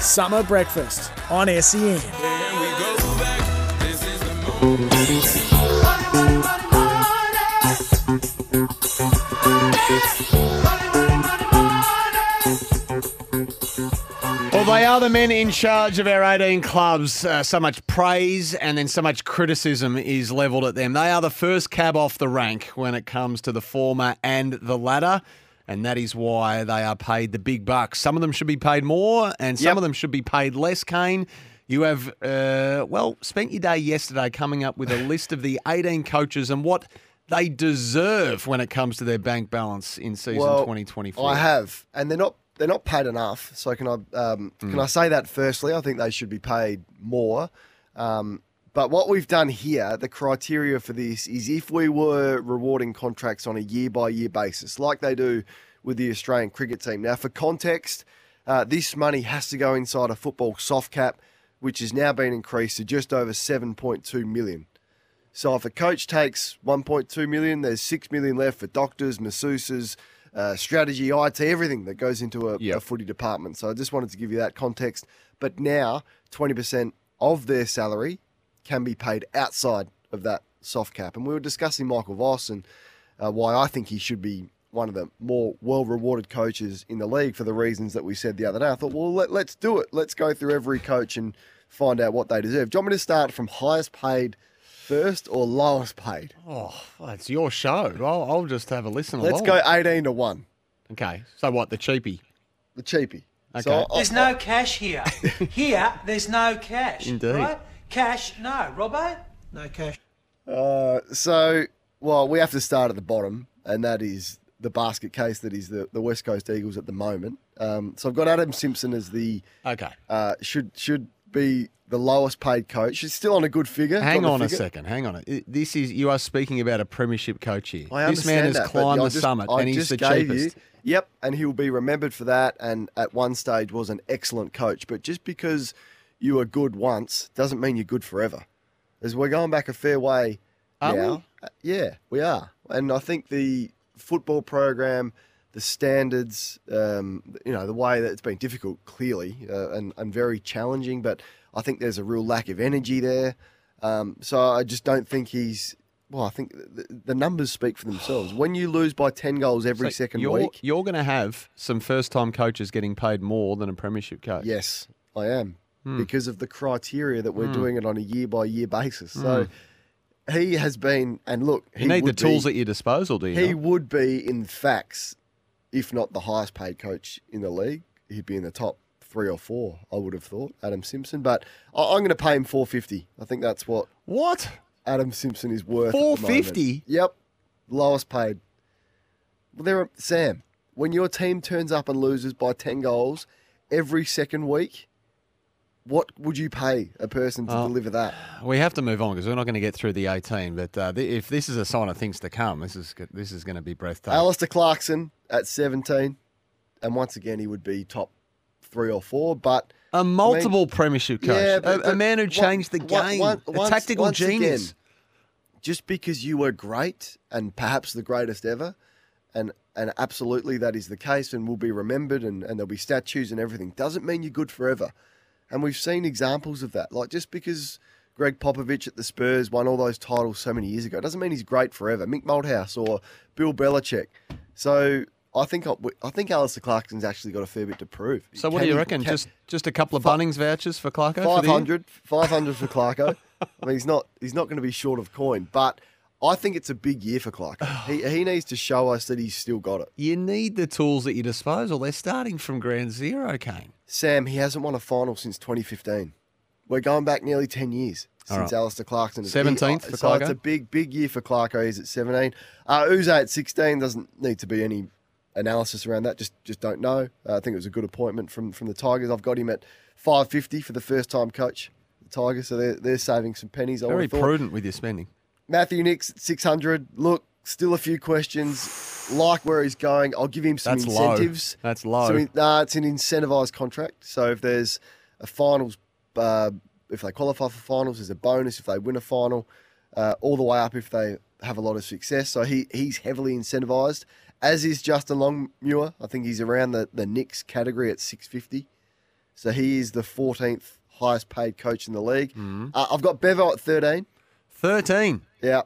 Summer breakfast on SEN. Well, they are the men in charge of our 18 clubs. Uh, so much praise and then so much criticism is levelled at them. They are the first cab off the rank when it comes to the former and the latter. And that is why they are paid the big bucks. Some of them should be paid more and some Yep. of them should be paid less, Kane. You have, uh, well, spent your day yesterday coming up with a list of the 18 coaches and what they deserve when it comes to their bank balance in season Well, 2024. I have, and they're not they're not paid enough. So can I um, Mm. can I say that firstly? I think they should be paid more. Um, but what we've done here, the criteria for this is if we were rewarding contracts on a year by year basis, like they do with the Australian cricket team. Now, for context, uh, this money has to go inside a football soft cap, which has now been increased to just over 7.2 million. So if a coach takes 1.2 million, there's 6 million left for doctors, masseuses, uh, strategy, IT, everything that goes into a, a footy department. So I just wanted to give you that context. But now 20% of their salary can be paid outside of that soft cap. And we were discussing Michael Voss and uh, why I think he should be one of the more well rewarded coaches in the league for the reasons that we said the other day. I thought, well, let, let's do it. Let's go through every coach and find out what they deserve. Do you want me to start from highest paid first or lowest paid? Oh, it's your show. I'll, I'll just have a listen Let's along. go 18 to 1. Okay. So what, the cheapie? The cheapie. Okay. So I- There's no cash here. Here, there's no cash. Indeed. Right? Cash, no. Robbo? No cash. Uh, so, well, we have to start at the bottom, and that is the basket case that is the, the West Coast Eagles at the moment. Um, so I've got Adam Simpson as the okay. Uh, should should be the lowest paid coach. He's still on a good figure. Hang Got the on a second. Hang on. It- This is you are speaking about a premiership coach here. I this man has that, climbed the just- summit, I and he's the cheapest. You, yep, and he will be remembered for that. And at one stage was an excellent coach. But just because you are good once doesn't mean you're good forever. As we're going back a fair way Are now. we? uh, Yeah, we are. And I think the football program, the standards, um, you know, the way that it's been difficult, clearly, uh, and, and very challenging. But I think there's a real lack of energy there. Um, so I just don't think he's. Well, I think the, the numbers speak for themselves. When you lose by ten goals every So second you're, week, You're going to have some first-time coaches getting paid more than a premiership coach. yes, I am Hmm. because of the criteria that we're Hmm. doing it on a year by year basis. So he has been, and look, You he need the tools be- at your disposal, do you? He not? would be, in facts, if not the highest paid coach in the league, he'd be in the top three or four. I would have thought Adam Simpson, but I, I'm going to pay him 450. I think that's what what Adam Simpson is worth. moment. 450? Yep, lowest paid. Well, there, are, Sam. When your team turns up and loses by 10 goals every second week, what would you pay a person to Oh. deliver that? We have to move on because we're not going to get through the 18. But uh, th- if this is a sign of things to come, this is this is going to be breathtaking. Alastair Clarkson at 17. And once again, he would be top three or four. But a multiple premiership coach, Yeah, a, but- a but man who one- changed the game, one- a once- tactical once again, genius. just because you were great and perhaps the greatest ever, and and absolutely that is the case and will be remembered and, and there'll be statues and everything, doesn't mean you're good forever. And we've seen examples of that. Like just because Gregg Popovich at the Spurs won all those titles so many years ago doesn't mean he's great forever. Mick Malthouse or Bill Belichick. So I think I, think Alastair Clarkson's actually got a fair bit to prove. So what Can do you reckon? can- just just a couple of Bunnings vouchers for Clarko? for 500, 500 for Clarko. I mean, he's not he's not going to be short of coin, but I think it's a big year for Clarko. he, he needs to show us that he's still got it. You need the tools at your disposal. They're starting from ground zero, Kane. Sam, he hasn't won a final since 2015. We're going back nearly 10 years All since right. Alastair Clarkson. is- 17th he- for So it's a big, big year for Clarko. He's at 17. Uh, Yze at 16 doesn't need to be any analysis around that. Just just don't know. Uh, I think it was a good appointment from, from the Tigers. I've got him at 550 for the first time coach. The Tigers, so they're, they're saving some pennies. Very prudent with your spending. Matthew Nicks at 600. Look, still a few questions. Like where he's going. I'll give him some That's low. incentives. That's low. So, nah, it's an incentivised contract. So if there's a finals, uh, if they qualify for finals, there's a bonus. If they win a final, uh, all the way up if they have a lot of success. So he he's heavily incentivised, as is Justin Longmuir. I think he's around the the Nicks category at 650. So he is the 14th highest paid coach in the league. Mm-hmm. Uh, I've got Bevo at 13. 13. Yeah,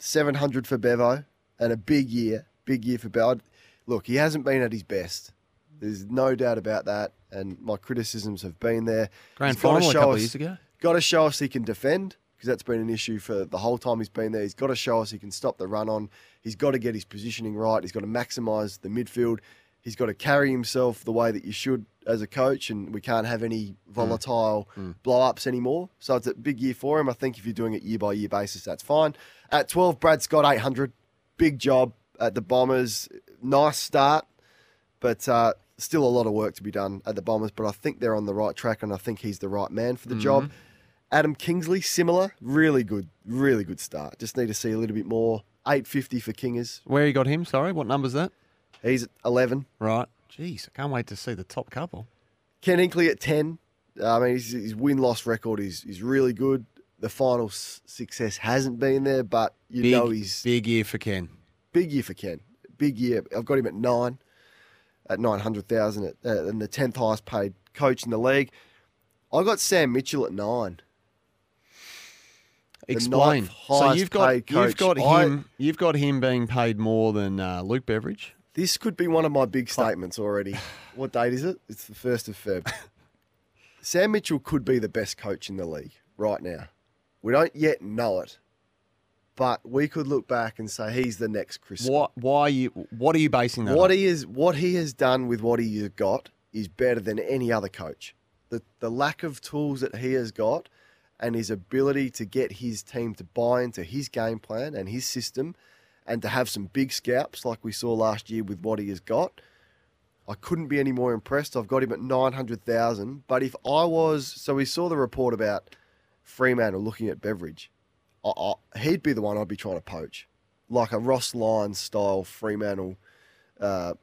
700 for Bevo and a big year, big year for Bevo. Look, he hasn't been at his best. There's no doubt about that, and my criticisms have been there. Grand He's final a couple of us- years ago. Got to show us he can defend because that's been an issue for the whole time he's been there. He's got to show us he can stop the run on. He's got to get his positioning right. He's got to maximise the midfield. He's got to carry himself the way that you should as a coach, and we can't have any mm. volatile mm. blow ups anymore. So it's a big year for him. I think if you're doing it year by year basis, that's fine. At 12, Brad Scott, 800. Big job at the Bombers. Nice start, but uh, still a lot of work to be done at the Bombers. But I think they're on the right track, and I think he's the right man for the job. Adam Kingsley, similar, really good, really good start. Just need to see a little bit more. 850 for Kingers. Where you got him? Sorry, what number's that? He's at 11. Right. Jeez, I can't wait to see the top couple. Ken Hinkley at 10. I mean, his, his win loss record is, is really good. The final s- success hasn't been there, but you Big, know he's big year for Ken. Big year for Ken. Big year. I've got him at nine, at 900,000, uh, and the 10th highest paid coach in the league. I got Sam Mitchell at nine. Explain. So you've got you've got coach. I- him you've got him being paid more than uh, Luke Beveridge. This could be one of my big statements already. What date is it? It's the 1st of Feb. Sam Mitchell could be the best coach in the league right now. We don't yet know it, but we could look back and say he's the next Chris. What? Why are you? What are you basing that? What on? he is, what he has done with what he has got is better than any other coach. The the lack of tools that he has got, and his ability to get his team to buy into his game plan and his system, and to have some big scalps like we saw last year with what he has got. I couldn't be any more impressed. I've got him at nine hundred thousand. But if I was, so we saw the report about Fremantle looking at Beveridge. I, I, he'd be the one I'd be trying to poach, like a Ross Lyon style Fremantle uh,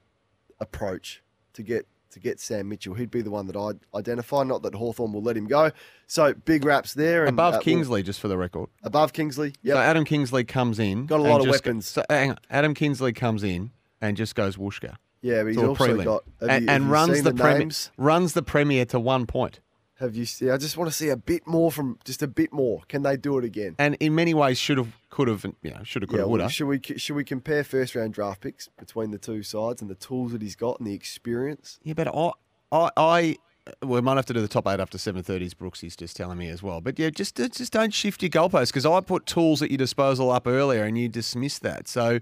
approach to get to get Sam Mitchell. He'd be the one that I'd identify. Not that Hawthorn will let him go. So big raps there. And, above uh, we'll- Kingsley, just for the record. above Kingsley. Yeah. So Adam Kingsley comes in. Got a lot of just- weapons. So, hang on. Adam Kingsley comes in and just goes whooshka. yeah, but he's also prelim. got and, you, and you runs the, the, names? Runs the premier to one point. Have you? See, I just want to see a bit more from just a bit more. Can they do it again? And in many ways, should have, could have, you know, should have, could Yeah, have, would have. should we should we compare first round draft picks between the two sides and the tools that he's got and the experience? Yeah, but I, I, I we might have to do the top eight after seven thirties. Brooksy's just telling me as well. But yeah, just just don't shift your goalposts because I put tools at your disposal up earlier and you dismiss that. So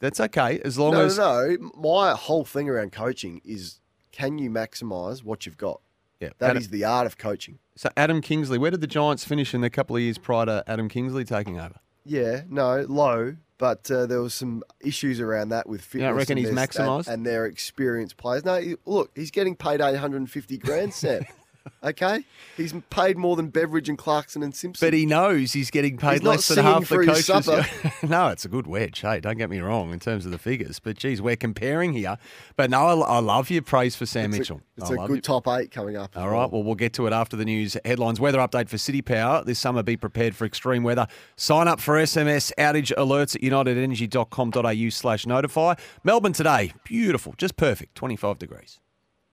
that's okay as long No, as no, no. My whole thing around coaching is can you maximise what you've got? Yeah. That Adam, is the art of coaching. so Adam Kingsley, where did the Giants finish in the couple of years prior to Adam Kingsley taking over? Yeah, no, low, but uh, there was some issues around that with fitness. don't reckon and he's their- maximised? and, and their experienced players. No, he- look, he's getting paid eight hundred and fifty grand, Sam. okay, he's paid more than Beveridge and Clarkson and Simpson. But he knows he's getting paid He's less than half the coaches. no, it's a good wedge. Hey, don't get me wrong in terms of the figures, but geez, we're comparing here. But no, I, I love your praise for Sam it's a, Mitchell. it's I a good you. top eight coming up. All right, well, we'll get to it after the news headlines. Weather update for City Power. This summer, be prepared for extreme weather. Sign up for SMS outage alerts at unitedenergy.com.au slash notify. Melbourne today, beautiful, just perfect, 25 degrees.